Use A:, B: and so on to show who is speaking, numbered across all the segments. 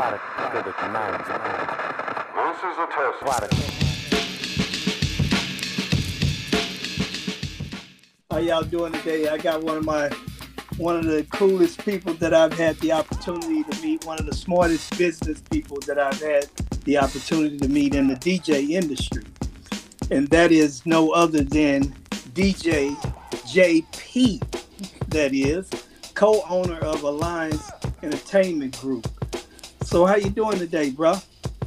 A: Product of the 90s.
B: This is a test.
A: Product.
C: How y'all doing today? I got one of my one of the coolest people that I've had the opportunity to meet, one of the smartest business people that I've had the opportunity to meet in the DJ industry. And that is no other than DJ Jay P, that is, co-owner of Alliance Entertainment Group. So how you doing today, bro?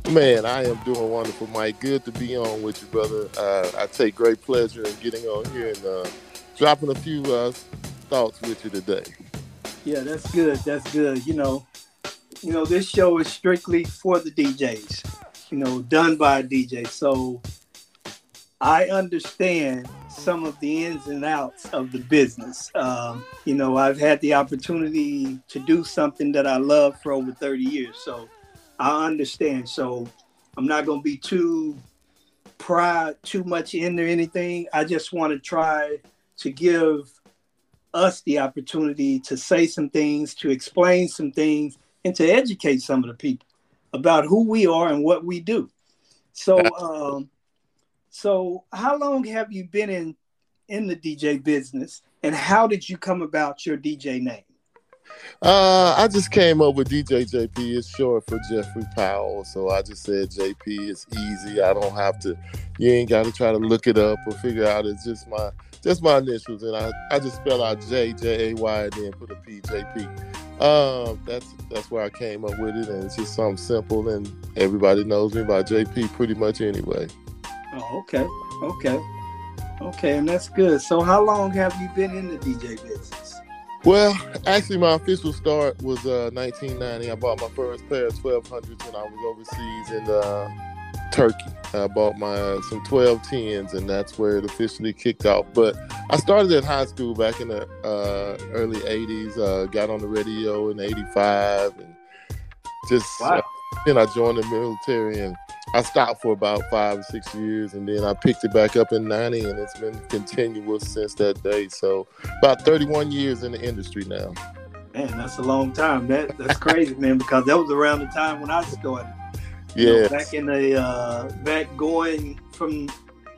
D: Man, I am doing wonderful, Mike. Good to be on with you, brother. Uh, I take great pleasure in getting on here and uh, dropping a few uh, thoughts with you today.
C: Yeah, that's good. That's good. You know, you know, this show is strictly for the DJs. You know, done by a DJ. So I understand some of the ins and outs of the business. Um, you know, I've had the opportunity to do something that I love for over 30 years. So I understand. So I'm not going to be too pry too much into anything. I just want to try to give us the opportunity to say some things, to explain some things, and to educate some of the people about who we are and what we do. So, um, so how long have you been in in the DJ business, and how did you come about your DJ name?
D: Uh, I just came up with DJ Jay P. It's short for Jeffery Powell, so I just said JP. It's easy. I don't have to. You ain't got to try to look it up or figure out. It's just my just my initials, and I, I just spell out J J A Y and then put a P J P. Um, that's that's where I came up with it, and it's just something simple, and everybody knows me by Jay P pretty much anyway.
C: Oh, okay, okay, okay, and that's good. So, how long have you been in the DJ business?
D: Well, actually, my official start was uh, 1990. I bought my first pair of 1200s when I was overseas in uh, Turkey. I bought my uh, some 1210s, and that's where it officially kicked off. But I started in high school back in the uh, early 80s. Uh, got on the radio in 85, and just
C: Wow.
D: uh, then I joined the military, and I stopped for about five or six years, and then I picked it back up in 90, and it's been continuous since that day. So about 31 years in the industry now.
C: Man, that's a long time. That that's crazy, man. Because that was around the time when I started. You know,
D: Yeah.
C: back in the uh, back going from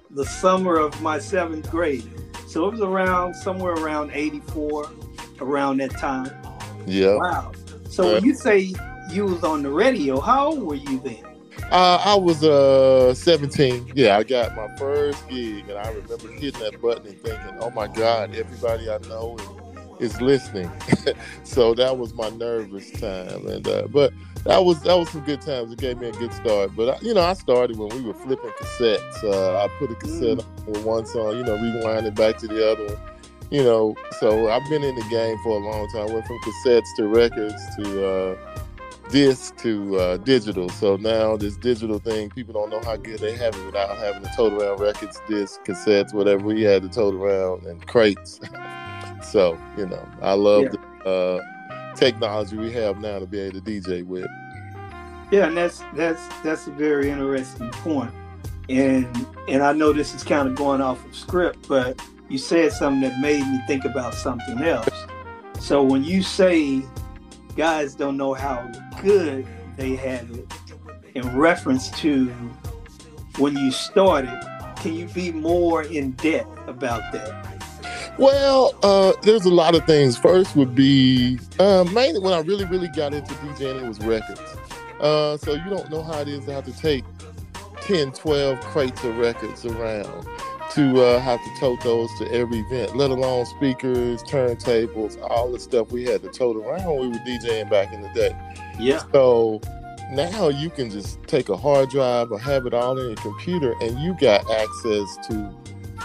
C: the summer of my seventh grade. So it was around somewhere around '84, around that time.
D: Yeah.
C: Wow. So when you say you was on the radio, how old were you then?
D: Uh, I was uh 17. Yeah, I got my first gig, and I remember hitting that button and thinking, "Oh my God, everybody I know is, is listening." so that was my nervous time, and uh, but that was that was some good times. It gave me a good start. But I, you know, I started when we were flipping cassettes. Uh, I put a cassette on with one song, you know, rewind it back to the other one. You know, so I've been in the game for a long time. I went from cassettes to records to. Uh, disc to uh, digital. So now this digital thing, people don't know how good they have it without having to tote around records, discs, cassettes, whatever we had to tote around and crates. so you know, I love
C: Yeah.
D: the uh, technology we have now to be able to DJ with.
C: Yeah, and that's that's that's a very interesting point. And and I know this is kind of going off of script, but you said something that made me think about something else. So when you say guys don't know how good they had it in reference to when you started, can you be more in depth about that?
D: Well, uh, there's a lot of things. First would be uh, mainly when I really, really got into DJing, it was records. Uh, so you don't know how it is to have to take 10, 12 crates of records around to uh, have to tote those to every event, let alone speakers, turntables, all the stuff we had to tote around when we were DJing back in the day.
C: Yeah.
D: So now you can just take a hard drive or have it all in your computer, and you got access to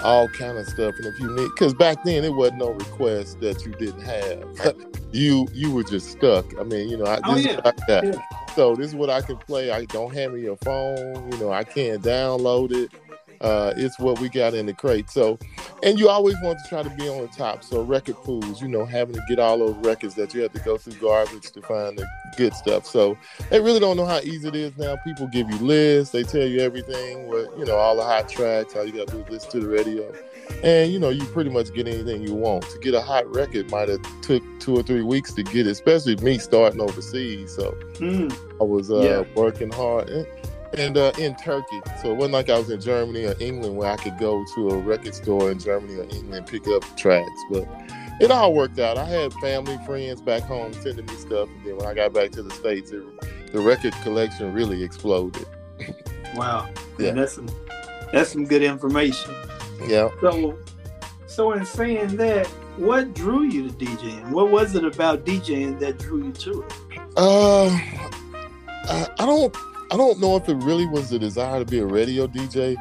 D: all kind of stuff. And if you need, because back then it wasn't no request that you didn't have. you you were just stuck. I mean, you know, I,
C: Oh, yeah.
D: what I got.
C: Yeah.
D: So this is what I can play. I don't hand me your phone. You know, I can't download it. Uh, it's what we got in the crate. So, and you always want to try to be on the top. So, record pools, you know, having to get all those records that you have to go through garbage to find the good stuff. So, they really don't know how easy it is now. People give you lists, they tell you everything, what you know, all the hot tracks. All you got to do is listen to the radio, and you know, you pretty much get anything you want. To get a hot record might have took two or three weeks to get it, especially me starting overseas. So,
C: Mm,
D: I was uh,
C: Yeah.
D: working hard. And, and uh, in Turkey, so it wasn't like I was in Germany or England where I could go to a record store in Germany or England and pick up tracks. But it all worked out. I had family, friends back home sending me stuff, and then when I got back to the states, it, the record collection really exploded.
C: wow.
D: Yeah.
C: Yeah, that's some that's some good information.
D: Yeah.
C: So, so in saying that, what drew you to DJing? What was it about DJing that drew you to it?
D: Uh, I, I don't, I don't know if it really was the desire to be a radio DJ,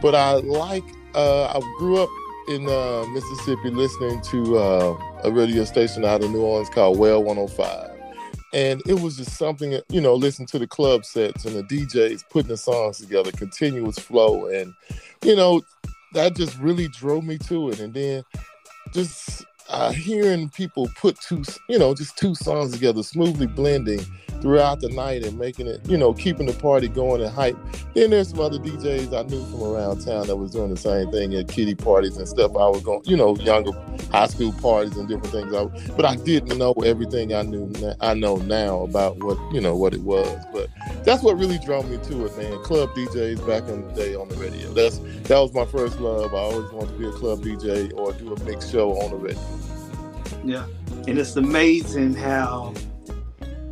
D: but I like. Uh, I grew up in uh, Mississippi listening to uh, a radio station out of New Orleans called Well 105. And it was just something, you know, listen to the club sets and the DJs putting the songs together, continuous flow. And, you know, that just really drove me to it. And then just uh, hearing people put two, you know, just two songs together, smoothly blending throughout the night and making it, you know, keeping the party going and hype. Then there's some other DJs I knew from around town that was doing the same thing at kitty parties and stuff. I was going, you know, younger high school parties and different things. I, but I didn't know everything I knew. I know now about what you know what it was. But that's what really drew me to it, man. Club DJs back in the day on the radio. That's that was my first love. I always wanted to be a club DJ or do a mixed show on the radio.
C: Yeah, and it's amazing how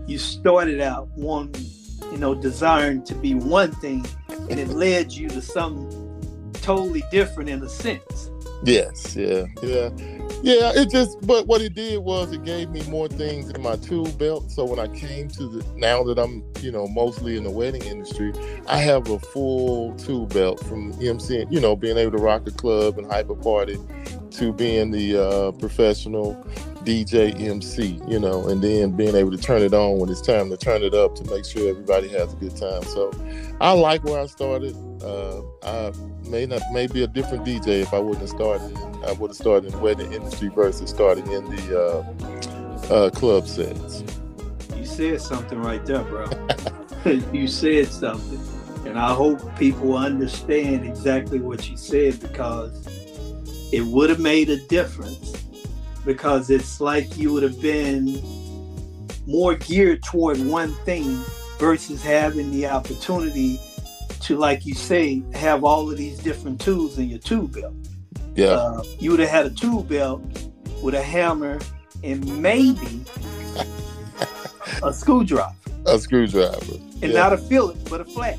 C: you started out one, you know, desiring to be one thing, and it led you to something totally different in a sense.
D: Yes, yeah, yeah, yeah. It just, but what it did was it gave me more things in my tool belt. So when I came to the now that I'm, you know, mostly in the wedding industry, I have a full tool belt from MC, you know, being able to rock a club and hyper party, to being the uh, professional DJ MC, you know, and then being able to turn it on when it's time to turn it up to make sure everybody has a good time. So I like where I started. Uh, I may not may be a different DJ if I wouldn't have started. I would have started in the wedding industry versus starting in the uh, uh, club sets.
C: You said something right there, bro. you said something, and I hope people understand exactly what you said because it would have made a difference. Because it's like you would have been more geared toward one thing versus having the opportunity to, like you say, have all of these different tools in your tool belt.
D: Yeah,
C: Uh, you would have had a tool belt with a hammer and maybe a screwdriver,
D: a screwdriver.
C: and
D: Yeah.
C: not a fillet, but a flat.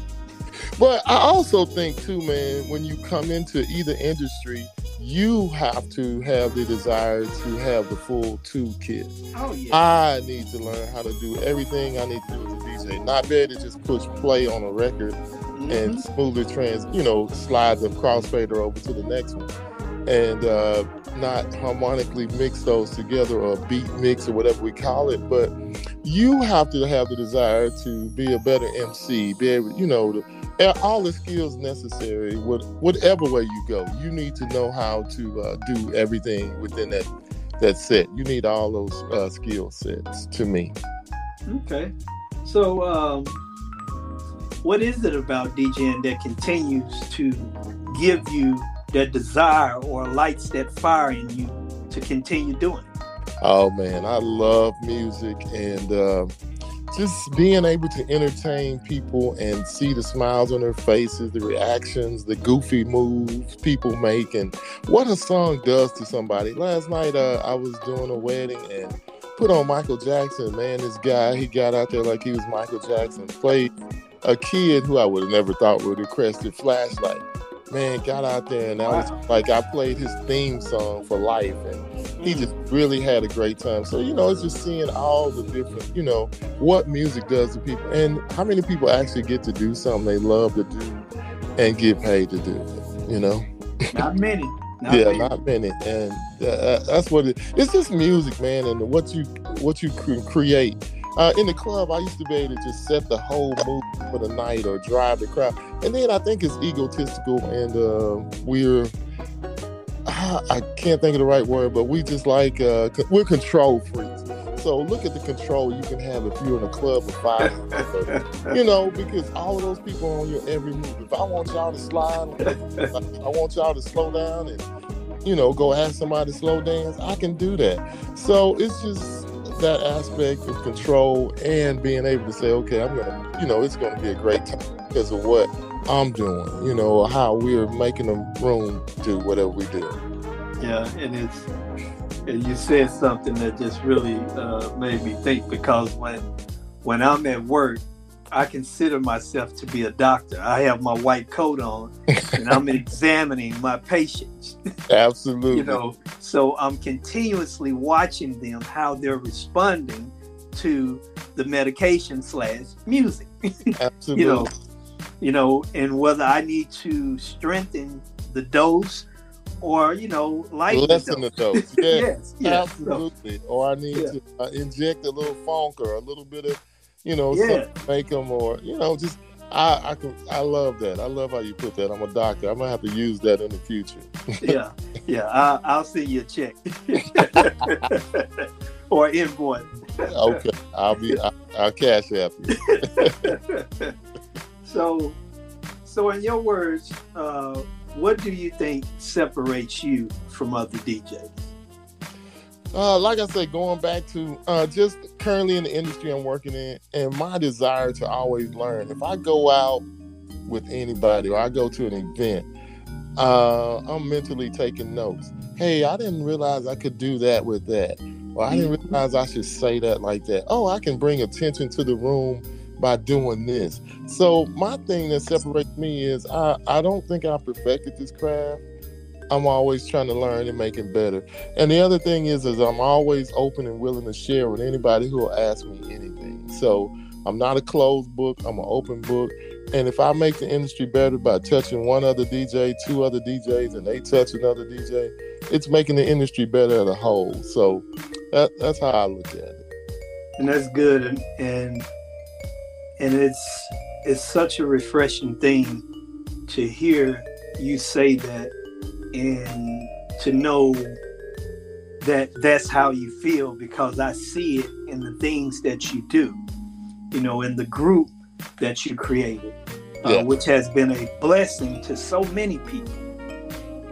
D: But I also think too, man, when you come into either industry, you have to have the desire to have the full toolkit.
C: Oh yeah.
D: I need to learn how to do everything I need to do as a DJ. Not be able to just push play on a record
C: Mhm.
D: and smoothly trans, you know, slide the crossfader over to the next one, and uh, not harmonically mix those together or beat mix or whatever we call it. But you have to have the desire to be a better MC, be able, you know, to, all the skills necessary. What, whatever way you go, you need to know how to uh, do everything within that that set. You need all those uh, skill sets. To me,
C: Okay. So, um, what is it about DJing that continues to give you that desire or lights that fire in you to continue doing it?
D: Oh man, I love music and uh, just being able to entertain people and see the smiles on their faces, the reactions, the goofy moves people make, and what a song does to somebody. Last night, uh, I was doing a wedding and put on Michael Jackson. Man, this guy, he got out there like he was Michael Jackson, played a kid who I would have never thought would have crested flashlight. Man, got out there and I was
C: Wow.
D: like, I played his theme song for life, and he just really had a great time. So, you know, it's just seeing all the different, you know, what music does to people and how many people actually get to do something they love to do and get paid to do it, you know?
C: Not many. Not
D: yeah,
C: many.
D: not many. And uh, that's what it, it's just music, man. And what you, what you can create Uh, in the club, I used to be able to just set the whole mood for the night or drive the crowd. And then I think it's egotistical and uh, we're I can't think of the right word, but we just like uh, we're control freaks. So look at the control you can have if you're in a club with five, you know, because all of those people are on your every move. If I want y'all to slide, I want y'all to slow down and you know go ask somebody to slow dance. I can do that. So it's just that aspect of control and being able to say, okay, I'm gonna, you know, it's gonna be a great time because of what I'm doing, you know, how we're making the room do whatever we do.
C: Yeah, and it's and you said something that just really uh, made me think because when when I'm at work, I consider myself to be a doctor. I have my white coat on and I'm examining my patients.
D: Absolutely.
C: you know, so I'm continuously watching them how they're responding to the medication slash music.
D: Absolutely.
C: you know, you know, and whether I need to strengthen the dose or you know, lighten
D: lessen
C: the
D: dose.
C: dose.
D: Yeah,
C: yes, yes.
D: absolutely. or I need
C: Yeah.
D: to uh, inject a little funk or a little bit of, you know,
C: Yeah.
D: something to make them, or you know, just I I can I love that. I love how you put that. I'm a doctor. I'm gonna have to use that in the future.
C: yeah, yeah. I, I'll send you a check or invoice.
D: okay, I'll be I, I'll cash app you.
C: so, so in your words, uh, what do you think separates you from other DJs?
D: Uh, like I said, going back to uh, just currently in the industry I'm working in, and my desire to always learn. If I go out with anybody or I go to an event, uh, I'm mentally taking notes. Hey, I didn't realize I could do that with that, or I didn't realize I should say that like that. Oh, I can bring attention to the room by doing this. So my thing that separates me is I, I don't think I perfected this craft. I'm always trying to learn and make it better. And the other thing is, is I'm always open and willing to share with anybody who will ask me anything. So I'm not a closed book. I'm an open book. And if I make the industry better by touching one other DJ, two other DJs, and they touch another DJ, it's making the industry better as a whole. So that, that's how I look at it.
C: and that's good and and and it's it's such a refreshing thing to hear you say that and to know that that's how you feel because I see it in the things that you do you know in the group that you created uh,
D: Yeah.
C: which has been a blessing to so many people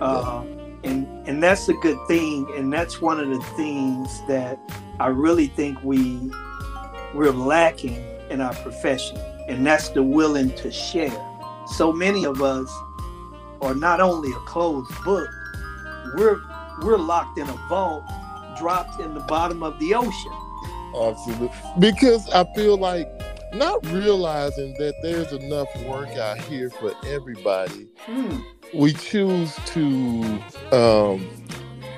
C: uh, and and that's a good thing and that's one of the things that I really think we we're lacking in our profession, and that's the willing to share. So many of us are not only a closed book, we're we're locked in a vault, dropped in the bottom of the ocean.
D: Absolutely. Because I feel like not realizing that there's enough work out here for everybody
C: Hmm.
D: we choose to um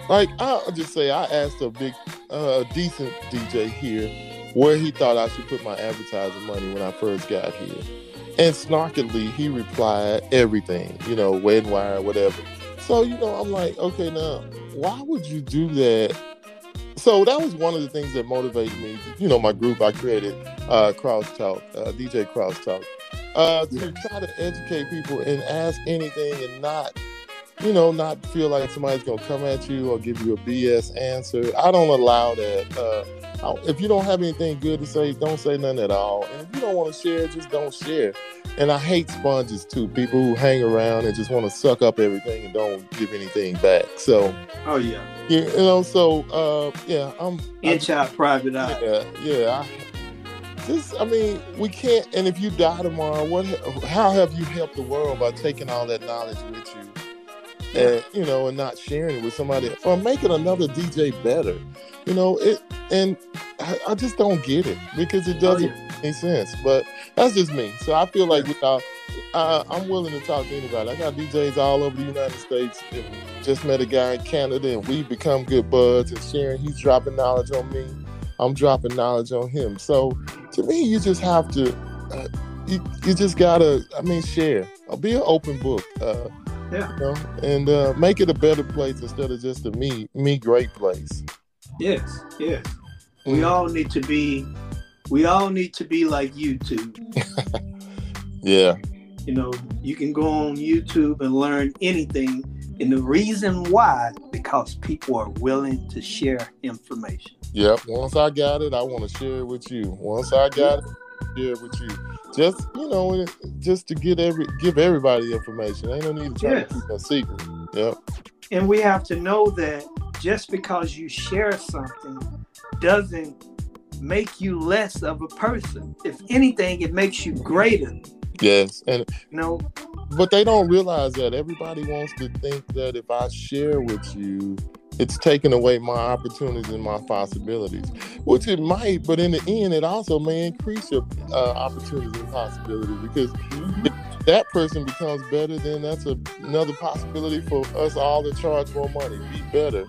D: like I'll just say I asked a big uh decent DJ here where he thought I should put my advertising money when I first got here. And snarkily he replied everything, you know, WeddingWire, whatever. So, you know, I'm like, okay now, why would you do that? So that was one of the things that motivated me. You know, my group I created, uh, Crosstalk, uh, DJ Crosstalk, uh, to try to educate people and ask anything and not, you know, not feel like somebody's gonna come at you or give you a BS answer. I don't allow that. Uh, if you don't have anything good to say, don't say nothing at all. And if you don't want to share, just don't share. And I hate sponges too. People who hang around and just want to suck up everything and don't give anything back. So,
C: Oh yeah,
D: you you know, so uh, yeah, I'm. I
C: inch out, private eye.
D: yeah, yeah. I, just, I mean, we can't. And if you die tomorrow, what? How have you helped the world by taking all that knowledge with you, and you know, and not sharing it with somebody, or making another DJ better? You know, it. And I, I just don't get it because it
C: Oh,
D: doesn't
C: yeah.
D: make any sense. But that's just me. So I feel like you know, uh, I'm willing to talk to anybody. I got DJs all over the United States. And just met a guy in Canada, and we become good buds and sharing. He's dropping knowledge on me. I'm dropping knowledge on him. So to me, you just have to, uh, you, you just gotta, I mean, share. Uh, be an open book. Uh,
C: Yeah.
D: You know, and uh, make it a better place instead of just a me, me great place.
C: Yes, yes. We all need to be We all need to be like YouTube.
D: Yeah.
C: You know, you can go on YouTube and learn anything. And the reason why, because people are willing to share information.
D: Yep. Once I got it, I want to share it with you. Once I got it, share it with you. Just you know, just to get every give everybody information. Ain't no need to try
C: Yes.
D: to keep a secret. Yep.
C: And we have to know that just because you share something doesn't make you less of a person. If anything, it makes you greater.
D: Yes. And
C: You know,
D: but they don't realize that everybody wants to think that if I share with you, it's taking away my opportunities and my possibilities, which it might. But in the end, it also may increase your uh, opportunities and possibilities because if that person becomes better, then that's a, another possibility for us all to charge more money, be better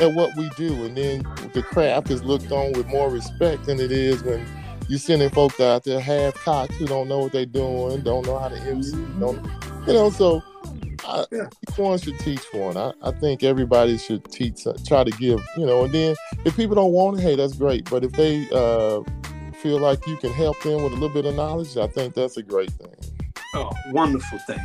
D: at what we do, and then the craft is looked on with more respect than it is when you sending folks out there half cocked who don't know what they're doing, don't know how to MC, don't you know? So I,
C: Yeah.
D: each one should teach one. I, I think everybody should teach, uh, try to give, you know. And then if people don't want it, hey, that's great. But if they uh, feel like you can help them with a little bit of knowledge, I think that's a great thing.
C: oh, wonderful thing.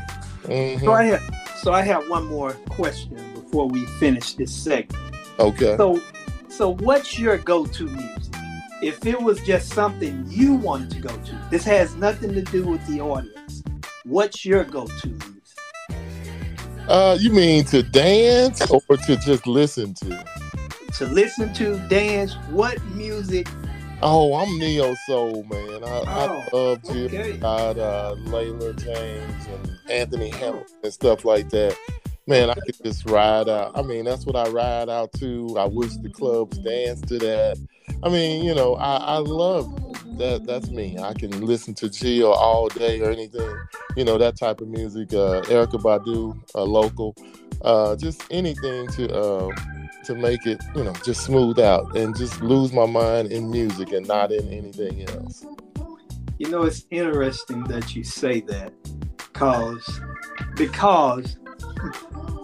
D: Mhm.
C: So I have, so I have one more question before we finish this segment.
D: Okay.
C: So, so what's your go-to music? If it was just something you wanted to go to, this has nothing to do with the audience. What's your go-to music?
D: Uh, you mean to dance or to just listen to?
C: To listen to, dance, what music?
D: Oh, I'm neo soul man. I, I
C: Oh,
D: love Jill
C: okay.
D: Scott, uh, Leela James, and Anthony Hamilton and stuff like that. Man, I could just ride out. I mean, that's what I ride out to. I wish the clubs dance to that. I mean, you know, I, I love that. That's me. I can listen to Jill all day or anything. You know, that type of music. Uh, Erykah Badu, uh, local. Uh, just anything to uh, to make it, you know, just smooth out and just lose my mind in music and not in anything else.
C: You know, it's interesting that you say that, cause because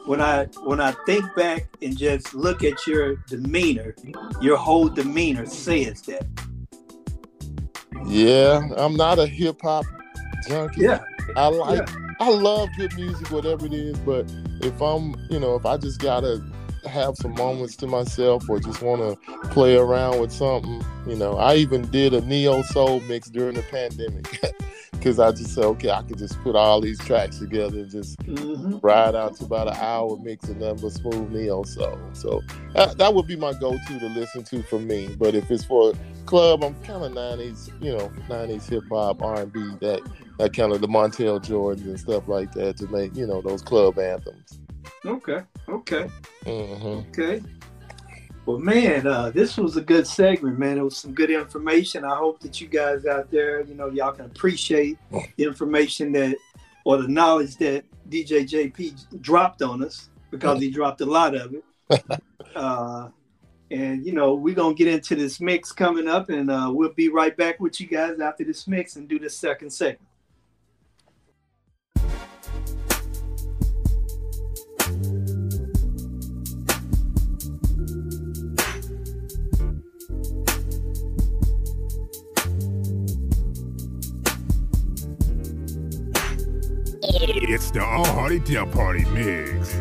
C: when I when I think back and just look at your demeanor, your whole demeanor says that.
D: Yeah, I'm not a hip hop junkie.
C: Yeah,
D: I like, I love good music, whatever it is. But if I'm, you know, if I just gotta have some moments to myself or just want to play around with something, you know, I even did a neo soul mix during the pandemic because I just said, okay, I could just put all these tracks together and just
C: hmm
D: ride out to about an hour mixing them but smooth neo soul. So that, that would be my go-to to listen to for me. But if it's for a club, I'm kind of '90s, you know, '90s hip hop, R&B, that that kind of the Montell Jordans and stuff like that to make you know those club anthems.
C: Okay, okay,
D: hmm
C: okay. Well, man, uh, this was a good segment, man. It was some good information. I hope that you guys out there, you know, y'all can appreciate the information that or the knowledge that DJ Jay P dropped on us because he dropped a lot of it. uh, and you know, we're gonna get into this mix coming up, and uh, we'll be right back with you guys after this mix and do the second segment.
A: It's the All Hearty Def Party Mix.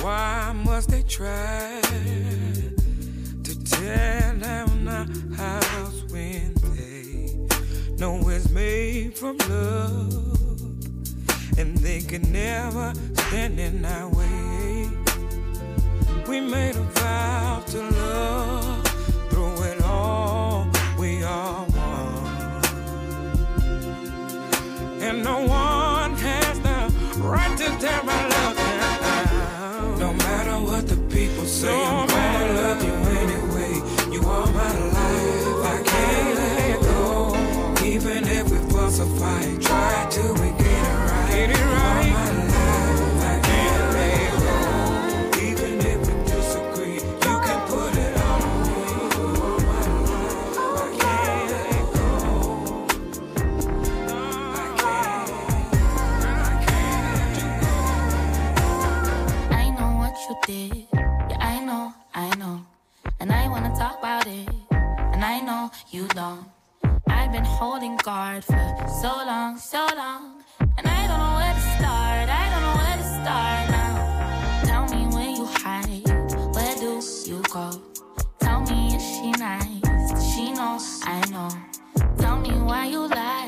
E: Why must they try to tear down our house when they know it's made from love and they can never stand in our way? We made a vow to love through it all. We are one, and no one has the right to tear our love down. No matter what the people say, I'm you long. I've been holding
F: guard for so long, so long. And I don't know where to start, I don't know where to start now. Tell me where you hide, where do you go? Tell me, is she nice? She knows I know. Tell me why you lie.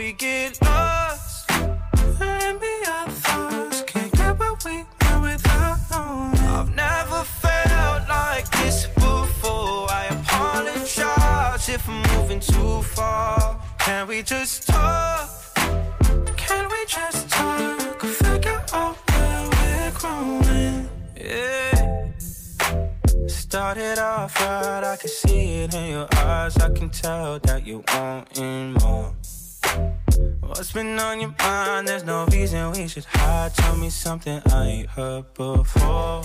G: We
H: get lost. Let me our thoughts. Can't get what we want without knowing. I've never felt like this before. I apologize if I'm moving too far. Can we just talk? Can we just talk? Figure out where we're growing. Yeah. Started off right, I can see it in your eyes. I can tell that you wanting more. What's been on your mind? There's no reason we should hide. Tell me something I ain't heard before.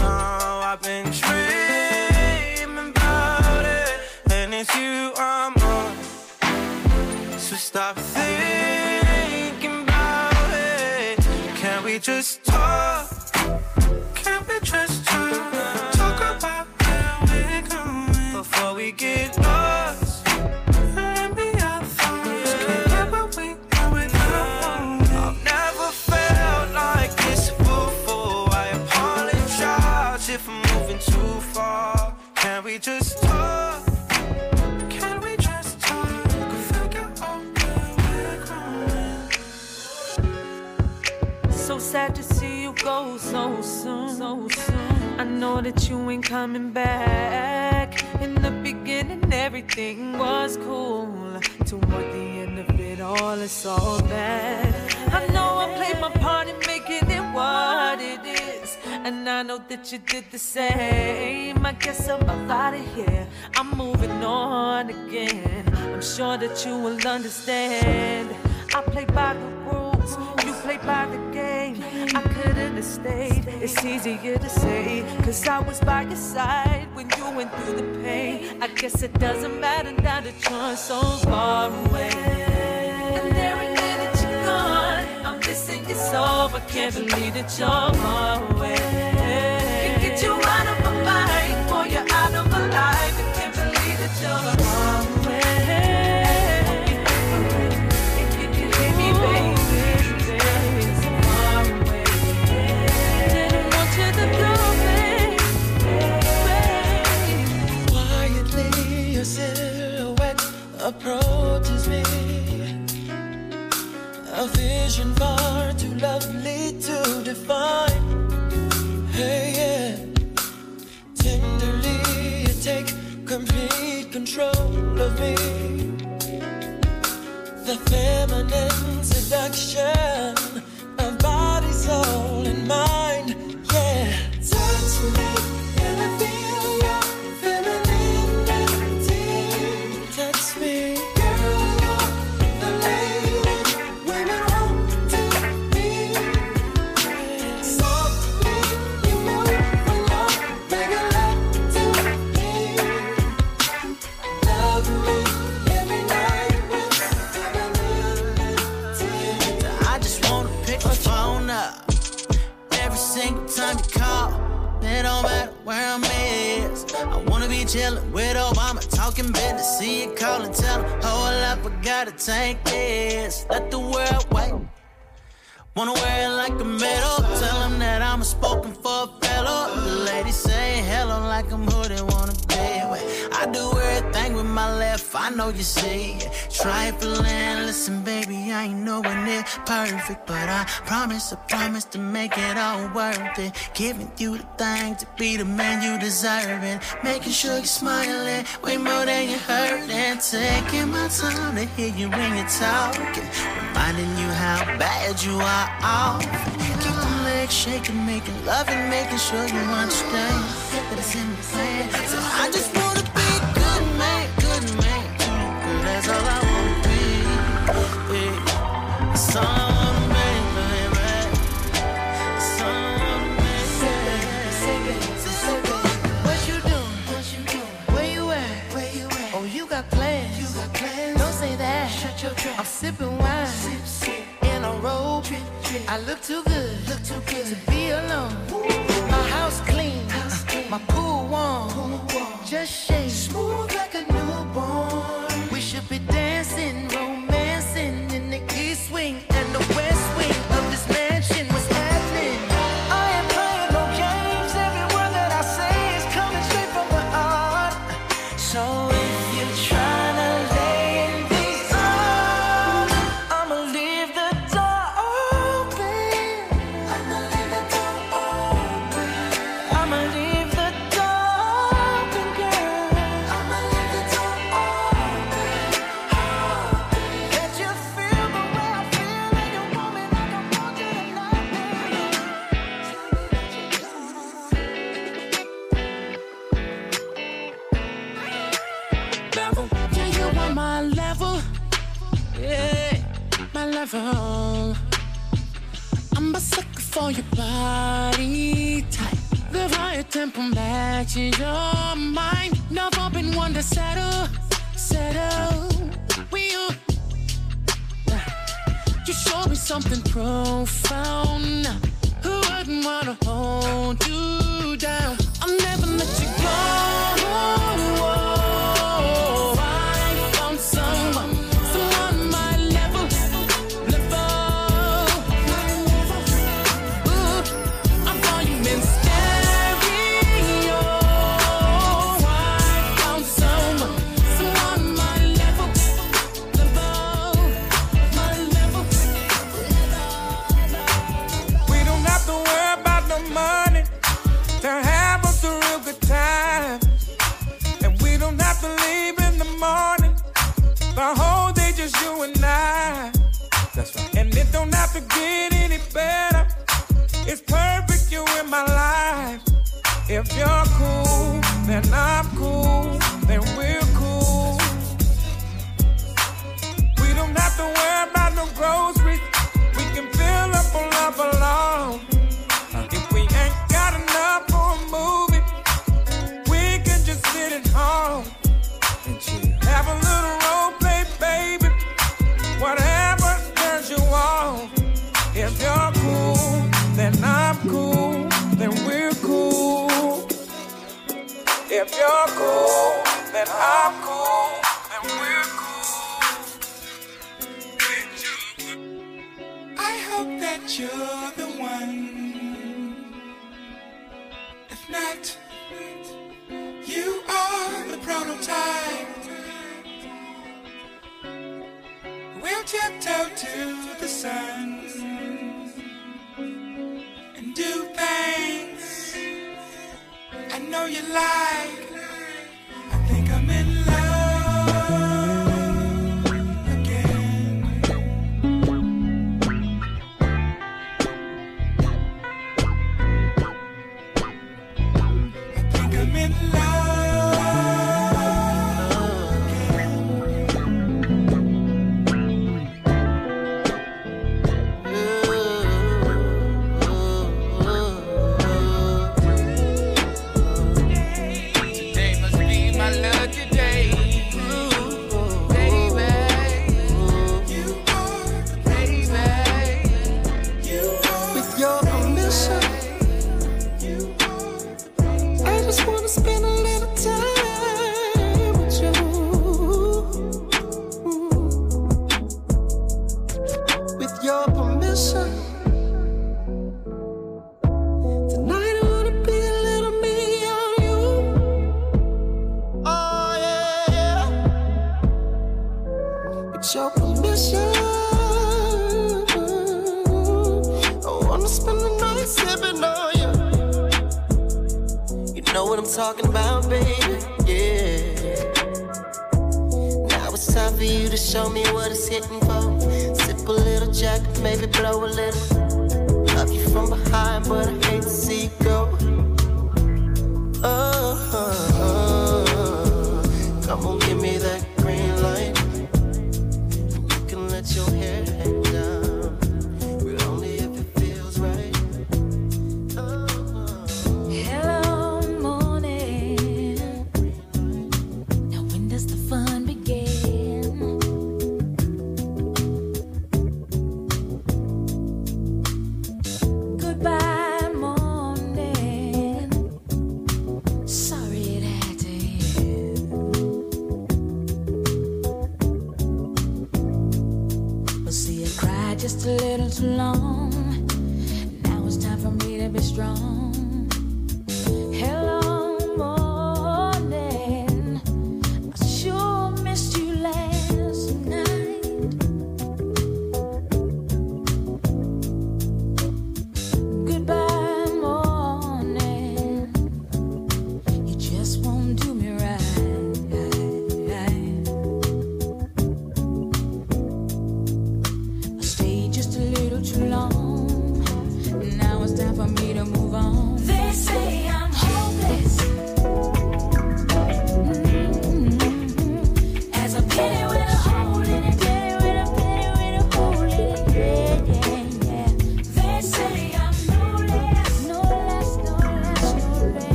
H: Oh, I've been dreaming about it, and it's you I'm on. So stop thinking about it. Can we just talk? Can we just talk? Talk about where we're going before we get
I: sad to see you go so soon. So soon. I know that you ain't coming back. In the beginning, everything was cool. Toward the end of it all, it's all bad. I know I played my part in making it what it is. And I know that you did the same. I guess I'm out of here. I'm moving on again. I'm sure that you will understand. I play by the rules. Played by the game. I couldn't have stayed. It's easier to say, cause I was by your side when you went through the pain. I guess it doesn't matter now that you're so far away. And every day that you're gone, I'm missing you so. I can't believe that you're far away. Can't get you out of
J: vision far too lovely to define. Hey, yeah. Tenderly, you take complete control of me. The feminine seduction with
K: Obama, talking business. See you call and tell him, hold up, I gotta take this. Let the world wait. Wanna wear it like a medal. Tell him that I'm a spoken for fellow. The ladies say hello like I'm who everything left, I know you see it. Trifling, listen, baby, I ain't nowhere near perfect. But I promise, I promise to make it all worth it. Giving you the thing to be the man you deserve it. Making sure you're smiling way more than you hurt. And taking my time to hear you when you're talking. Reminding you how bad you are off. Keep them legs shaking, making love and making sure you understand that it's in the plan.
J: To be alone. My house clean. My. Pool warm.
L: Just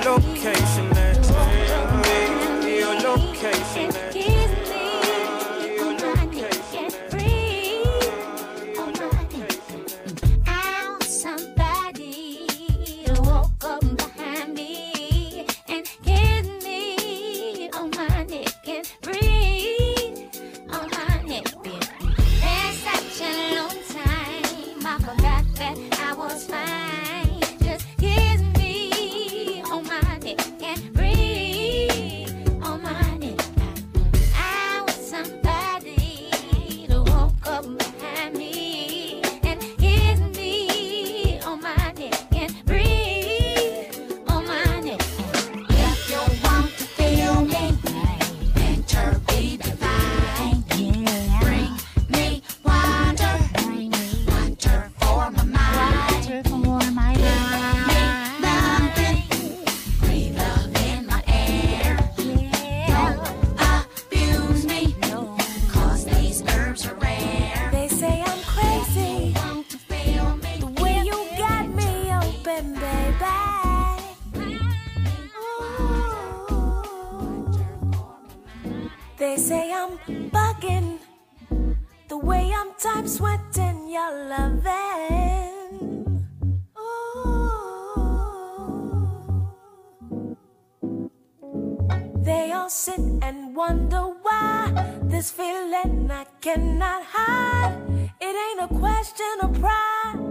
M: Your location.
N: They say I'm bugging. The way I'm time sweating your loving. They all sit and wonder why this feeling I cannot hide. It ain't a question of pride.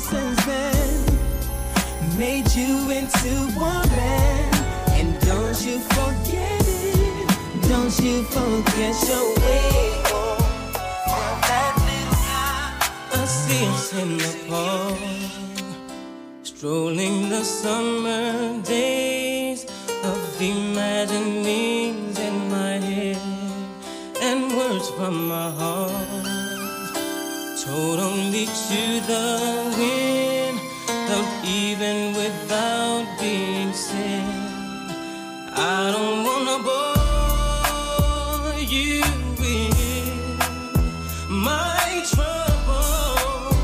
L: Lessons then made you into a man. And don't you forget it. Don't you forget your way.
O: I see us in the park, strolling the summer days of imaginings in my head and words from my heart, told only to the wind, even without being said. I don't wanna bore you with my trouble.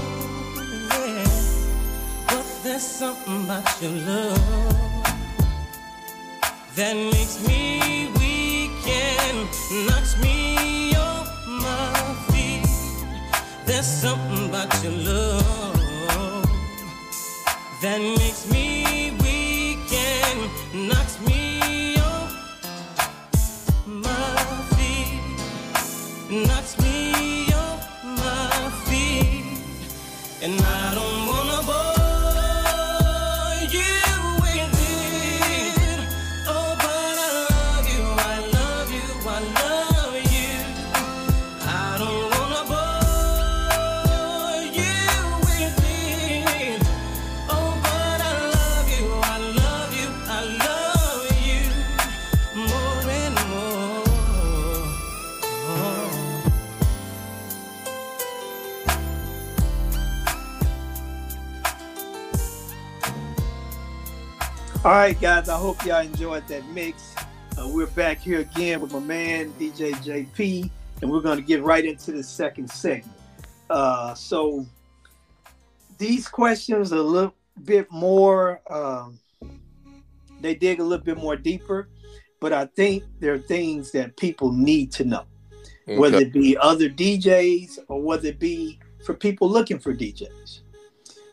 O: Yeah. But there's something about your love that makes me weak and knocks me off my feet. There's something about your love that makes me weak and knocks me off my feet. Knocks me off my feet. And I don't
C: All right, guys. I hope y'all enjoyed that mix. Uh, we're back here again with my man DJ Jay P, and we're going to get right into the second segment. Uh, so these questions are a little bit more. Um, they dig a little bit more deeper, but I think there are things that people need to know, whether it be other DJs or whether it be for people looking for DJs.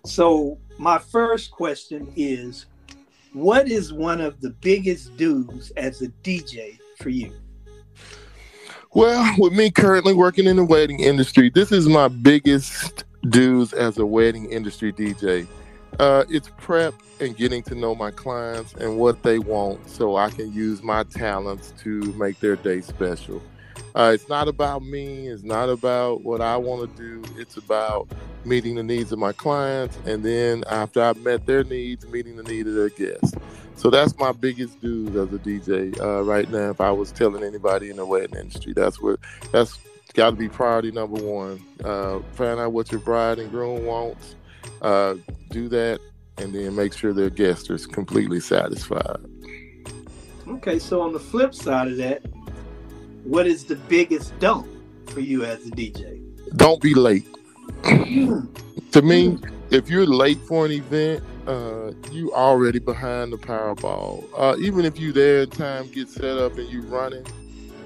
C: So my first question is what is one of the biggest dues as a DJ for you?
D: Well, with me currently working in the wedding industry, this is my biggest dues as a wedding industry DJ. Uh, it's prep and getting to know my clients and what they want so I can use my talents to make their day special. Uh, it's not about me, it's not about what I want to do, it's about meeting the needs of my clients and then after I've met their needs, meeting the need of their guests. So that's my biggest dues as a DJ uh, right now. If I was telling anybody in the wedding industry, that's what that's got to be priority number one. Uh, find out what your bride and groom wants, uh, do that, and then make sure their guest is completely satisfied.
C: Okay, so on the flip side of that, what is the biggest don't for you as a DJ?
D: Don't be late. to me, if you're late for an event, uh, you already behind the Powerball. Uh, even if you there in time, get set up and you running.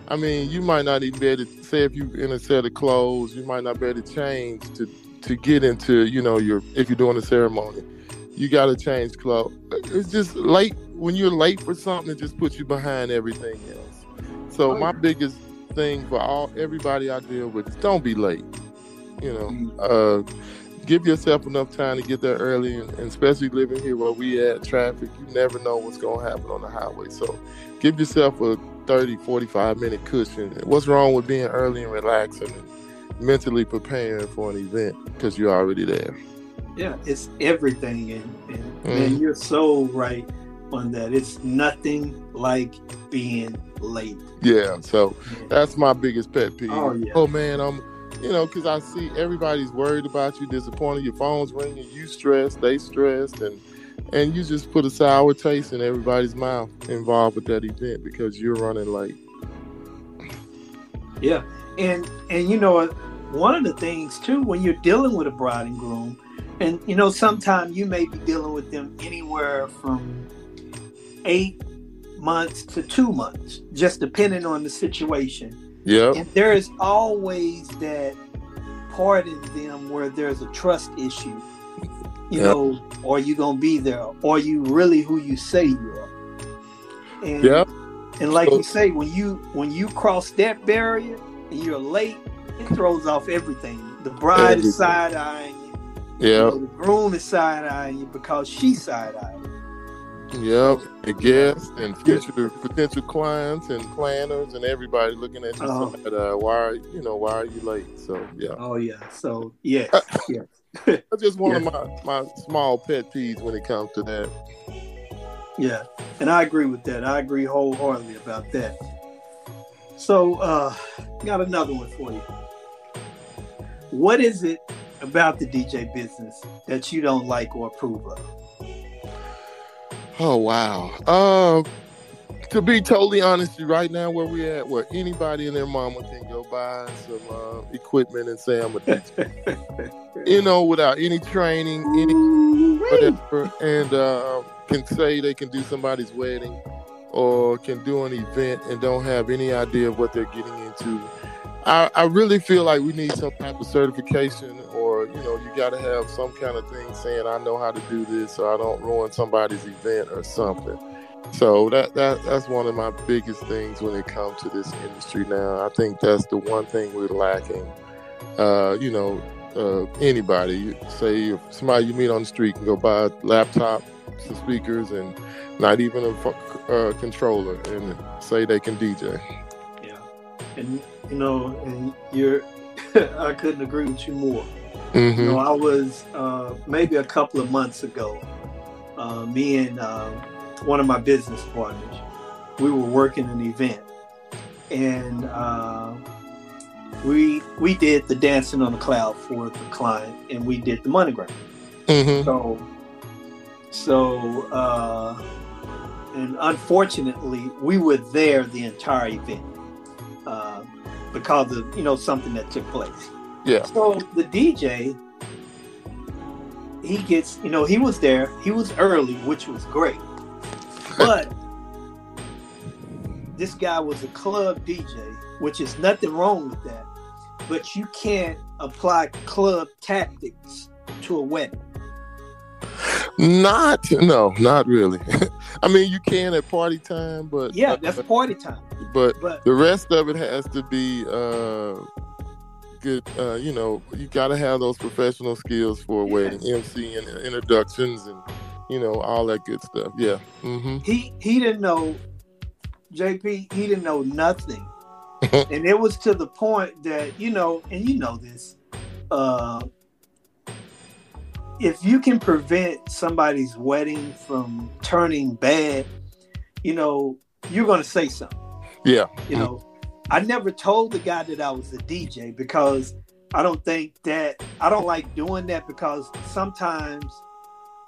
D: I mean, you might not even be able to say if you in a set of clothes, you might not be able to change to to get into you know your if you're doing a ceremony, you got to change clothes. It's just late when you're late for something. It just puts you behind everything else. So my biggest thing for all everybody I deal with is don't be late. You know, uh, give yourself enough time to get there early, and, and especially living here where we at traffic, you never know what's going to happen on the highway. So give yourself a 30, 45 minute cushion. What's wrong with being early and relaxing and mentally preparing for an event because you're already there.
C: Yeah, it's everything, and, and
D: Mm.
C: man, you're so right on that. It's nothing like being late.
D: Yeah, so that's my biggest pet peeve.
C: Oh, yeah.
D: Oh man, I'm, you know, because I see everybody's worried about you, disappointed. Your phone's ringing, you stressed, they stressed, and and you just put a sour taste in everybody's mouth involved with that event because you're running late.
C: Yeah, and and you know? One of the things too, when you're dealing with a bride and groom, and you know, sometimes you may be dealing with them anywhere from eight months to two months, just depending on the situation.
D: Yeah.
C: And there is always that part in them where there's a trust issue. You
D: Yep.
C: know, are you gonna be there? Are you really who you say you are? And
D: Yep.
C: and like
D: So-
C: you say, when you when you cross that barrier and you're late, it throws off everything. The bride
D: Everything.
C: is side eyeing you. You know, the groom is side eyeing you because she's side eyeing.
D: Yep. The guests and future potential clients and planners and everybody looking at you.
C: Uh-huh.
D: saying, uh, why are you know why are you late? So yeah.
C: Oh yeah. So yes, yes.
D: That's just one
C: Yeah.
D: of my, my small pet peeves when it comes to that.
C: Yeah, and I agree with that. I agree wholeheartedly about that. So, uh, got another one for you. What is it about the DJ business that you don't like or approve of?
D: Oh wow. Um, to be totally honest, you, right now where we at, where anybody and their mama can go buy some uh, equipment and say I'm a DJ, you know, without any training, any whatever, and uh, can say they can do somebody's wedding or can do an event and don't have any idea of what they're getting into. I, I really feel like we need some type of certification you know, you got to have some kind of thing saying, I know how to do this so I don't ruin somebody's event or something. So that, that that's one of my biggest things when it comes to this industry now. I think that's the one thing we're lacking. Uh, you know, uh, anybody, you say if somebody you meet on the street can go buy a laptop, some speakers, and not even a uh, controller, and say they can DJ.
C: Yeah, and you know, and you're, I couldn't agree with you more.
D: Mhm.
C: You know, I was uh, maybe a couple of months ago. Uh, me and uh, one of my business partners, we were working an event, and uh, we we did the dancing on the cloud for the client, and we did the monogram.
D: Mhm.
C: So, so, uh, and unfortunately, we were there the entire event uh, because of you know something that took place.
D: Yeah.
C: So the DJ, he gets, you know, he was there. He was early, which was great. But this guy was a club DJ, which is nothing wrong with that. But you can't apply club tactics to a wedding.
D: Not no, not really. I mean, you can at party time, but
C: Yeah, that's party time.
D: but
C: But
D: the rest of it has to be uh uh you know you got to have those professional skills for a wedding mc and introductions and you know all that good stuff. Yeah. Hmm
C: he he didn't know Jay P, he didn't know nothing. and it was to the point that, you know, and you know this, uh if you can prevent somebody's wedding from turning bad, you know, you're gonna say something.
D: yeah.
C: You know, I never told the guy that I was a DJ because I don't think that I don't like doing that because sometimes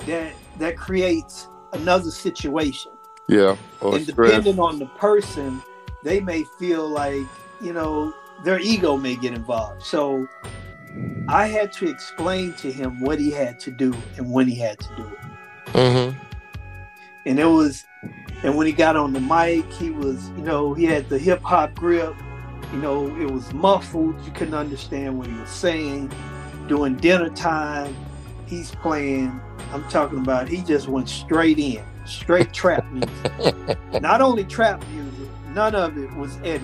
C: that that creates another situation.
D: yeah
C: and
D: stress
C: depending on the person, they may feel like, you know, their ego may get involved. So I had to explain to him what he had to do and when he had to do it.
D: Mm-hmm.
C: and it was and when he got on the mic he was you know he had the hip hop grip. You know it was muffled. You couldn't understand what he was saying. During dinner time he's playing i'm talking about he just went straight in straight trap music. Not only trap music none of it was eddie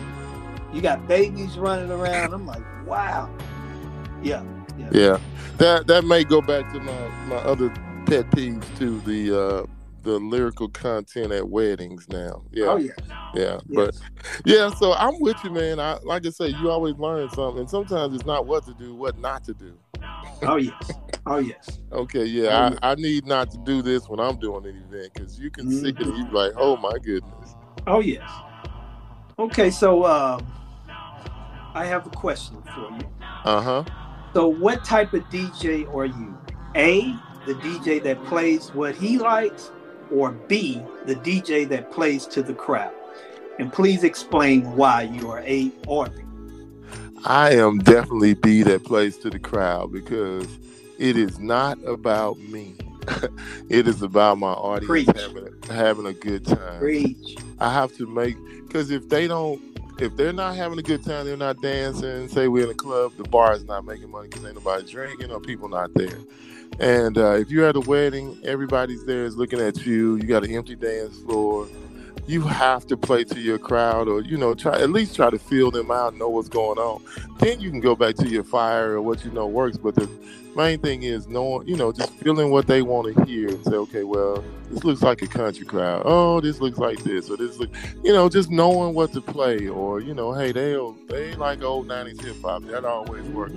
C: you got babies running around. I'm like wow. Yeah.
D: Yeah. That that may go back to my my other pet peeves too the uh the lyrical content at weddings now. Yeah.
C: Oh yeah.
D: Yeah, but yeah, so I'm with you, man. I like I say, you always learn something. And sometimes it's not what to do, what not to do.
C: Oh yes. Oh yes.
D: Okay, yeah, I, I need not to do this when I'm doing an event because you can see it and you like, oh my goodness.
C: Oh yes. Okay, so um, I have a question for you.
D: Uh huh.
C: So, what type of DJ are you? A, the DJ that plays what he likes, or B, the DJ that plays to the crowd? And please explain why you are A or B.
D: I am definitely B that plays to the crowd because it is not about me. it is about my audience
C: Preach.
D: having a, having a good time.
C: Preach.
D: I have to make because if they don't, if they're not having a good time, they're not dancing. Say we're in a club, the bar is not making money because ain't nobody drinking or people not there. And uh, if you're at a wedding, everybody's there is looking at you. You got an empty dance floor. You have to play to your crowd, or you know, try at least try to feel them out, know what's going on. Then you can go back to your fire or what you know works. But the main thing is knowing, you know, just feeling what they want to hear and say, okay, well, this looks like a country crowd. Oh, this looks like this, or this look, you know, just knowing what to play, or you know, hey, they they like old '90s hip hop. That always works.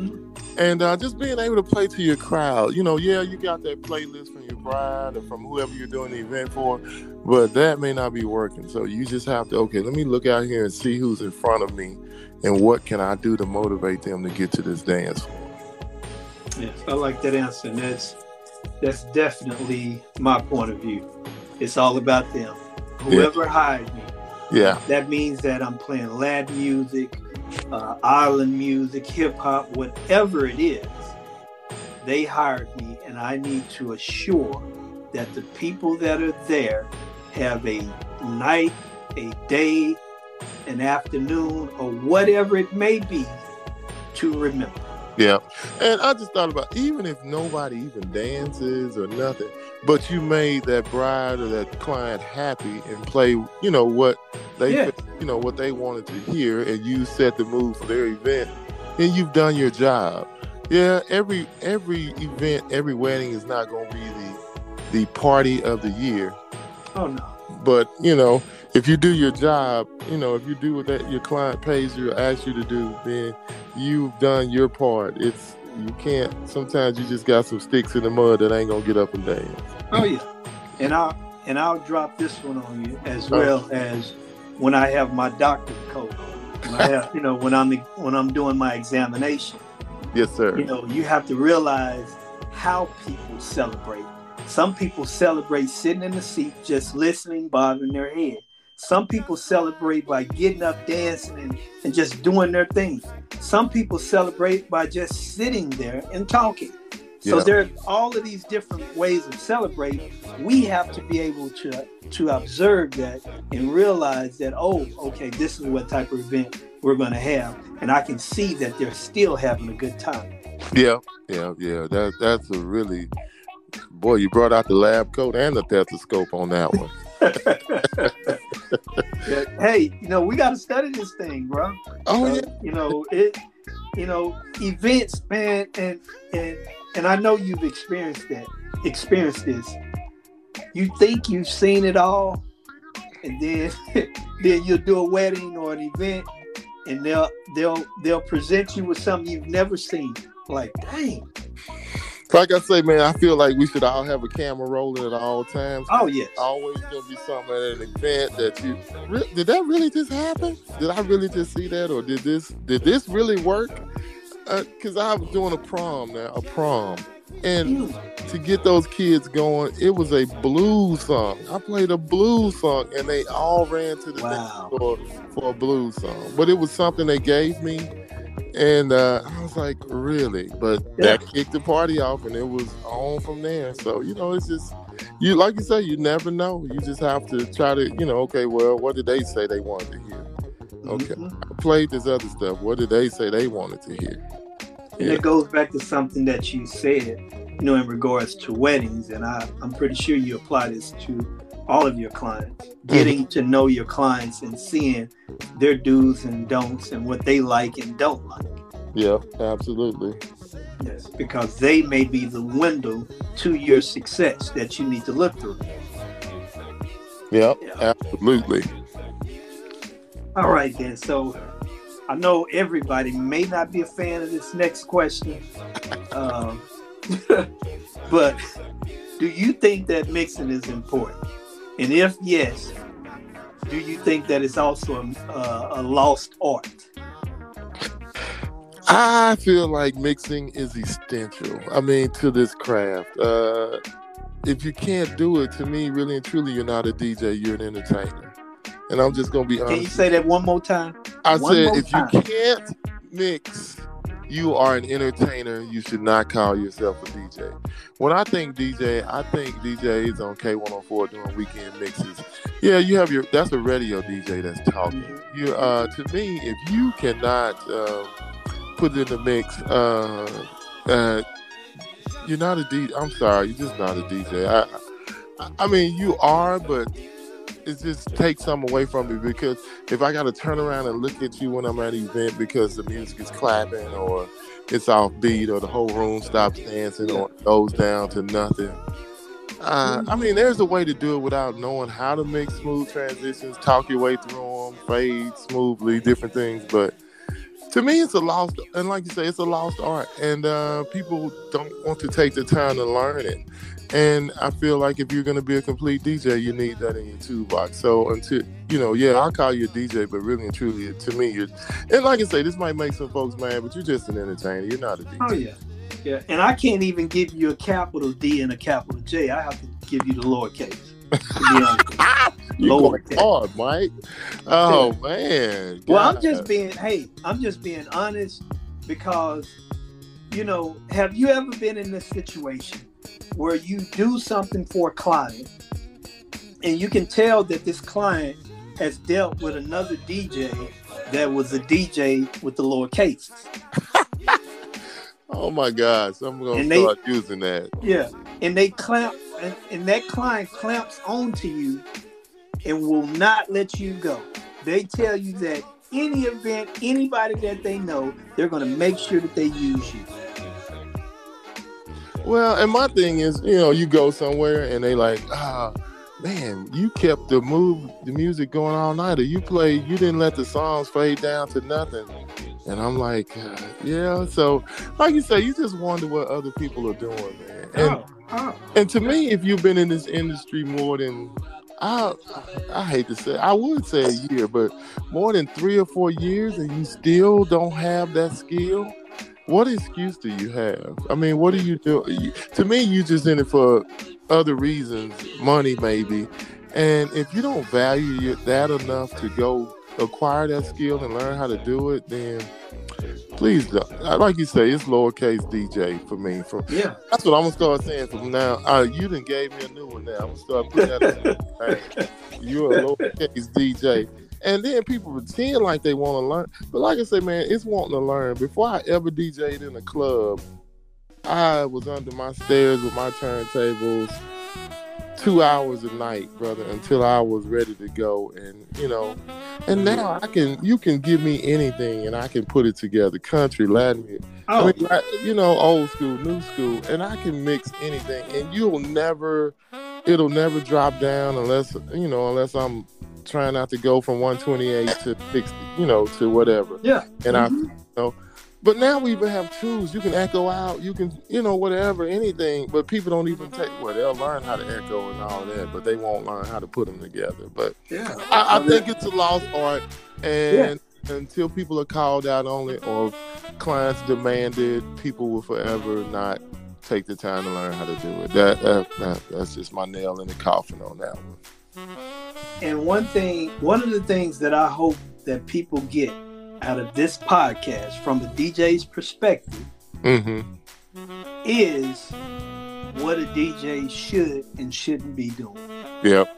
D: And uh, just being able to play to your crowd, you know, yeah, you got that playlist from your bride or from whoever you're doing the event for, but that may not be working. So you just have to, okay, let me look out here and see who's in front of me, and what can I do to motivate them to get to this dance floor.
C: Yes, I like that answer. And that's that's definitely my point of view. It's all about them. Whoever hired me.
D: Yeah.
C: That means that I'm playing Latin music, uh, island music, hip hop, whatever it is. They hired me, and I need to assure that the people that are there have a night, a day, an afternoon, or whatever it may be to remember.
D: Yeah. And I just thought about even if nobody even dances or nothing, but you made that bride or that client happy and play, you know, what they
C: Yeah.
D: you know, what they wanted to hear and you set the mood for their event, then you've done your job. Yeah, every every event, every wedding is not gonna be the the party of the year.
C: Oh no.
D: But you know, if you do your job, you know, if you do what that your client pays you or asks you to do, then you've done your part. It's you can't. Sometimes you just got some sticks in the mud that ain't gonna get up and dance.
C: Oh yeah, and I'll and I'll drop this one on you
D: Oh.
C: as well as when I have my doctor coat on. When I have, you know, when I'm when I'm doing my examination.
D: Yes, sir.
C: You know, you have to realize how people celebrate. Some people celebrate sitting in the seat, just listening, bobbing their head. Some people celebrate by getting up, dancing, and, and just doing their thing. Some people celebrate by just sitting there and talking. So
D: Yeah.
C: there are all of these different ways of celebrating. We have to be able to to observe that and realize that, oh, okay, this is what type of event we're going to have, and I can see that they're still having a good time.
D: Yeah, yeah, yeah. That that's a really boy. You brought out the lab coat and the stethoscope on that one.
C: Hey, you know, we got to study this thing, bro.
D: Oh
C: Uh,
D: yeah,
C: You know, it. You know, events, man, and and and I know you've experienced that, experienced this. You think you've seen it all, and then then you'll do a wedding or an event, and they'll they'll they'll present you with something you've never seen. Like, dang,
D: like I say, man. I feel like we should all have a camera rolling at all times.
C: oh yes,
D: Always gonna be something at an event that you re- did that really just happen? Did I really just see that, or did this did this really work? Uh, because I was doing a prom now, a prom, and to get those kids going, it was a blues song. I played a blues song, and they all ran to the
C: Wow.
D: dance floor for a blues song. But it was something they gave me, and uh, I was like, really? But that kicked the party off, and it was on from there. So you know, it's just you like you say, you never know. You just have to try to, you know, okay, well, what did they say they wanted to hear? Okay,
C: Mhm.
D: I played this other stuff. What did they say they wanted to hear?
C: And
D: Yeah.
C: it goes back to something that you said, you know, in regards to weddings, and I, I'm pretty sure you apply this to all of your clients. Getting to know your clients and seeing their do's and don'ts and what they like and don't like.
D: Yeah, absolutely.
C: Yes, because they may be the window to your success that you need to look through.
D: Yeah, absolutely.
C: All right, then. So I know everybody may not be a fan of this next question, um, but do you think that mixing is important? And if yes, do you think that it's also a, uh, a lost art?
D: I feel like mixing is essential. I mean, to this craft. Uh, if you can't do it, to me, really and truly, you're not a DJ. You're an entertainer. And I'm just gonna be honest.
C: Can you say that one more time?
D: I
C: One
D: said, if
C: time.
D: you can't mix, you are an entertainer. You should not call yourself a DJ. When I think DJ, I think DJs on K104 doing weekend mixes. Yeah, you have your. That's a radio DJ that's talking. You, uh, to me, if you cannot um, put it in the mix, uh, uh, you're not a DJ. I'm sorry, you're just not a DJ. I, I, I mean, you are, but it just takes some away from me because if I got to turn around and look at you when I'm at an event because the music is clapping or it's off beat or the whole room stops dancing or goes down to nothing. Uh, I mean, there's a way to do it without knowing how to make smooth transitions, talk your way through them, fade smoothly, different things. But to me, it's a lost, and like you say, it's a lost art, and uh, people don't want to take the time to learn it. And I feel like if you're going to be a complete DJ, you need that in your toolbox. So until you know, yeah, I'll call you a DJ, but really and truly, to me, you're. And like I say, this might make some folks mad, but you're just an entertainer. You're not a DJ.
C: Oh yeah, yeah. And I can't even give you a capital D and a capital J. I have to give you the lowercase. to be honest.
D: You going
C: Lowercase.
D: hard, Mike. Oh man.
C: Well, I'm just being hey, I'm just being honest because you know, have you ever been in this situation where you do something for a client and you can tell that this client has dealt with another DJ that was a DJ with the lowercase.
D: Oh my gosh, I'm gonna
C: And they-
D: start using that.
C: Yeah. And they clamp and, and that client clamps onto you and will not let you go. They tell you that any event, anybody that they know, they're gonna make sure that they use you.
D: Well, and my thing is, you know, you go somewhere and they like, ah, man, you kept the move, the music going all night, or you played, you didn't let the songs fade down to nothing. And I'm like, uh, yeah. So, like you say, you just wonder what other people are doing, man. And
C: Oh, oh.
D: and to me, if you've been in this industry more than I, I hate to say, I would say a year, but more than three or four years, and you still don't have that skill. What excuse do you have? I mean, what do you do? You, to me, you just in it for other reasons, money maybe. And if you don't value that enough to go acquire that skill and learn how to do it, then please don't. Like you say, it's lowercase DJ for me. From
C: Yeah.
D: that's what I'm gonna start saying from now. Uh, you done gave me a new one now. I'm gonna start putting that. Hey, You're a lowercase DJ, and then people pretend like they want to learn. But like I say, man, it's wanting to learn. Before I ever DJ'd in a club, I was under my stairs with my turntables, two hours a night, brother, until I was ready to go. And you know, and now I can. You can give me anything, and I can put it together. Country, Latin. music. I
C: Oh,
D: mean, like, you know, old school, new school, and I can mix anything, and you'll never, it'll never drop down unless you know, unless I'm trying not to go from 128 to 60, you know, to whatever.
C: yeah.
D: And I,
C: Mhm.
D: you know, but now we even have tools. You can echo out, you can, you know, whatever, anything. But people don't even take. Well, they'll learn how to echo and all that, but they won't learn how to put them together. But
C: Yeah.
D: I, I think it's a lost art, and until people are called out on it or clients demanded, people will forever not take the time to learn how to do it. That, that, that that's just my nail in the coffin on that one.
C: And one thing, one of the things that I hope that people get out of this podcast from a DJ's perspective
D: Mm-hmm.
C: is what a DJ should and shouldn't be doing.
D: Yep.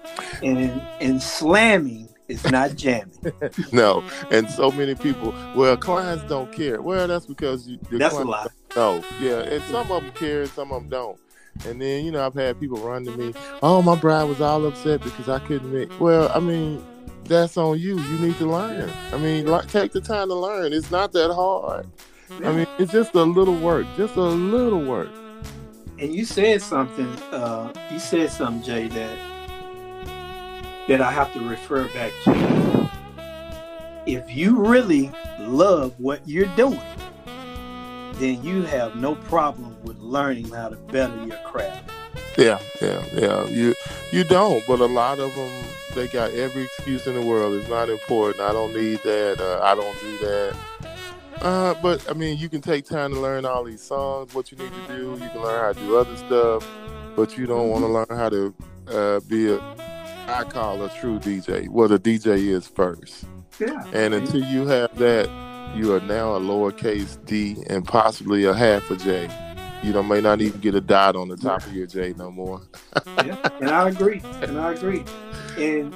C: And and slamming is not jamming.
D: No, and so many people. Well, clients don't care. Well, that's because you,
C: That's a lie.
D: No, yeah, and some of them care, some of them don't. And then you know, I've had people run to me. Oh, my bride was all upset because I couldn't make. Well, I mean, that's on you. You need to learn. I mean, like, take the time to learn. It's not that hard. I mean, it's just a little work. Just a little work.
C: And you said something, uh, you said something, Jay, that that I have to refer back to. If you really love what you're doing, then you have no problem with learning how to better your craft.
D: Yeah, yeah, yeah. You you don't, but a lot of them they got every excuse in the world. It's not important. I don't need that. Uh, I don't do that. Uh, but I mean, you can take time to learn all these songs. What you need to do, you can learn how to do other stuff, but you don't want to learn how to uh, be a I call a true DJ. What a DJ is first.
C: Yeah.
D: And until you have that, you are now a lowercase d and possibly a half a j. You know, may not even get a dot on the top of your J no more.
C: yeah, and I agree, and I agree, and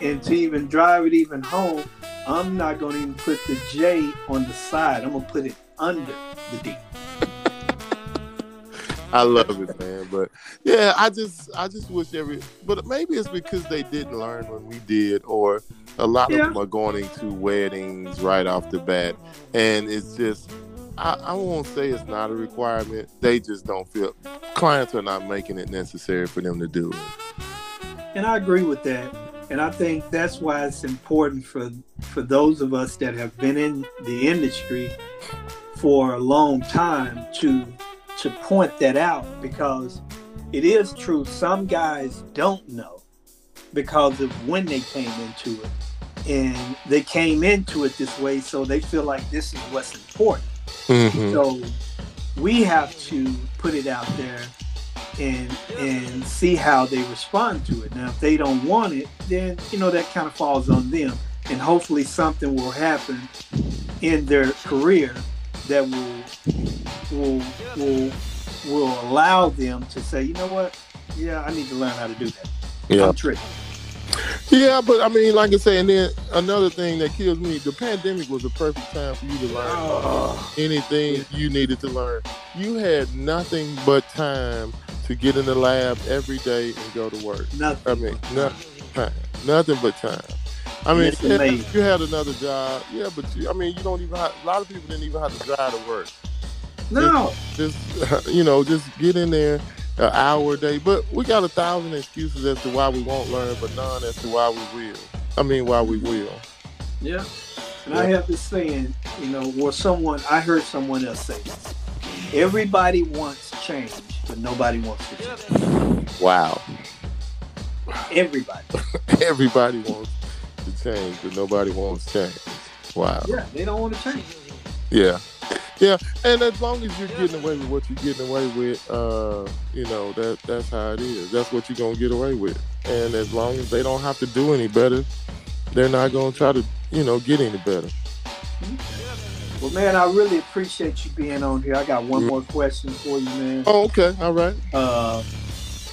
C: and to even drive it even home, I'm not to even put the J on the side. I'm gonna put it under the D.
D: I love it, man. But yeah, I just I just wish every but maybe it's because they didn't learn when we did, or a lot
C: Yeah.
D: of them are going into weddings right off the bat. And it's just I, I won't say it's not a requirement. They just don't feel clients are not making it necessary for them to do it.
C: And I agree with that. And I think that's why it's important for for those of us that have been in the industry for a long time to to point that out because it is true some guys don't know because of when they came into it and they came into it this way so they feel like this is what's important
D: Mhm.
C: so we have to put it out there and and see how they respond to it. Now, if they don't want it, then you know that kind of falls on them, and hopefully something will happen in their career that will will will will allow them to say, you know what, yeah, I need to learn how to do that.
D: Yeah.
C: I'm tricky.
D: Yeah, but I mean, like I say, and then another thing that kills me, the pandemic was the perfect time for you to learn
C: Oh.
D: anything you needed to learn. You had nothing but time to get in the lab every day and go to work.
C: Nothing.
D: I mean, nothing, time, nothing but time. I mean,
C: Yes,
D: yeah, you had another job, yeah, but you, I mean, you don't even. Have, a lot of people didn't even have to drive to work.
C: No.
D: Just you know, just get in there an hour a day. But we got a thousand excuses as to why we won't learn, but none as to why we will. I mean, why we mm-hmm. will.
C: Yeah. And I have this saying, you know, or someone I heard someone else say this. Everybody wants change, but nobody wants to change.
D: Wow.
C: Everybody.
D: Everybody wants change, but nobody wants change. Wow.
C: Yeah, they don't want to change.
D: Yeah. Yeah. And as long as you're getting away with what you're getting away with, uh, you know, that that's how it is. That's what you're gonna get away with. And as long as they don't have to do any better, they're not gonna try to, you know, get any better.
C: Well, man, I really appreciate you being on here. I got one more question for you, man.
D: Oh, okay, all right.
C: Uh,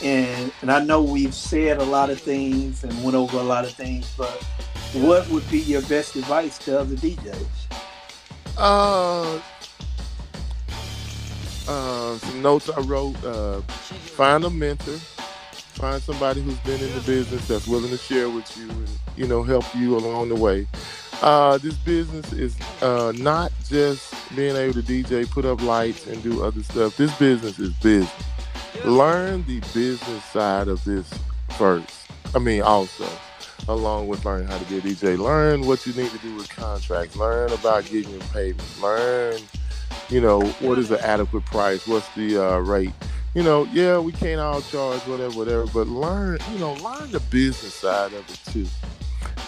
C: and and I know we've said a lot of things and went over a lot of things, but what would be your best advice to other DJs?
D: Uh, uh, some notes I wrote. Uh, find a mentor. Find somebody who's been in the business that's willing to share with you and you know help you along the way. Uh, this business is uh, not just being able to DJ, put up lights, and do other stuff. This business is business. Learn the business side of this first. I mean, also, along with learning how to be a DJ, learn what you need to do with contracts. Learn about getting your payments. Learn, you know, what is the adequate price? What's the uh, rate? You know, yeah, we can't all charge whatever, whatever, but learn, you know, learn the business side of it too.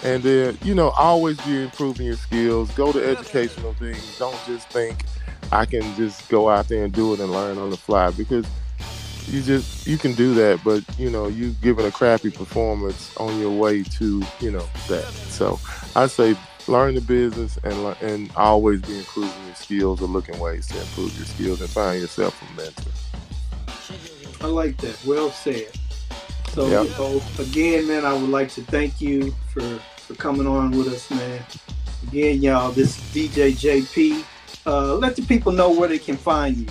D: And then, you know, always be improving your skills. Go to educational things. Don't just think I can just go out there and do it and learn on the fly because you just you can do that, but you know, you giving a crappy performance on your way to, you know, that. So I say learn the business and and always be improving your skills or looking ways to improve your skills and find yourself a mentor.
C: I like that. Well said. So, you know, again, man, I would like to thank you for for coming on with us, man. Again, y'all, this is DJ Jay P. Uh, let the people know where they can find you.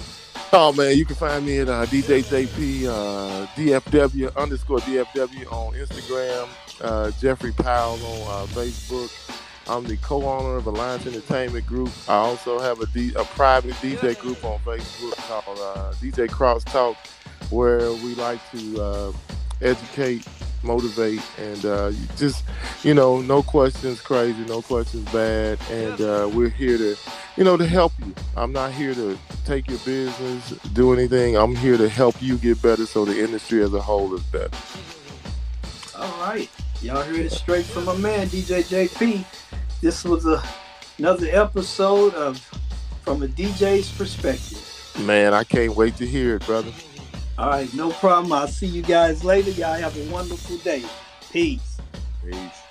D: Oh man, you can find me at uh, DJ Jay P uh, DFW underscore DFW on Instagram. Uh, Jeffery Powell on uh, Facebook. I'm the co-owner of Alliance Entertainment Group. I also have a, D, a private DJ group on Facebook called uh, DJ Crosstalk, where we like to uh, educate motivate, and uh, just you know, no questions crazy, no questions bad, and uh, we're here to you know to help you. I'm not here to take your business, do anything. I'm here to help you get better, so the industry as a whole is better.
C: All right. Y'all heard it straight from my man, DJ Jay P. This was a, another episode of From a DJ's Perspective.
D: Man, I can't wait to hear it, brother.
C: All right, no problem. I'll see you guys later. Y'all have a wonderful day. Peace.
D: Peace.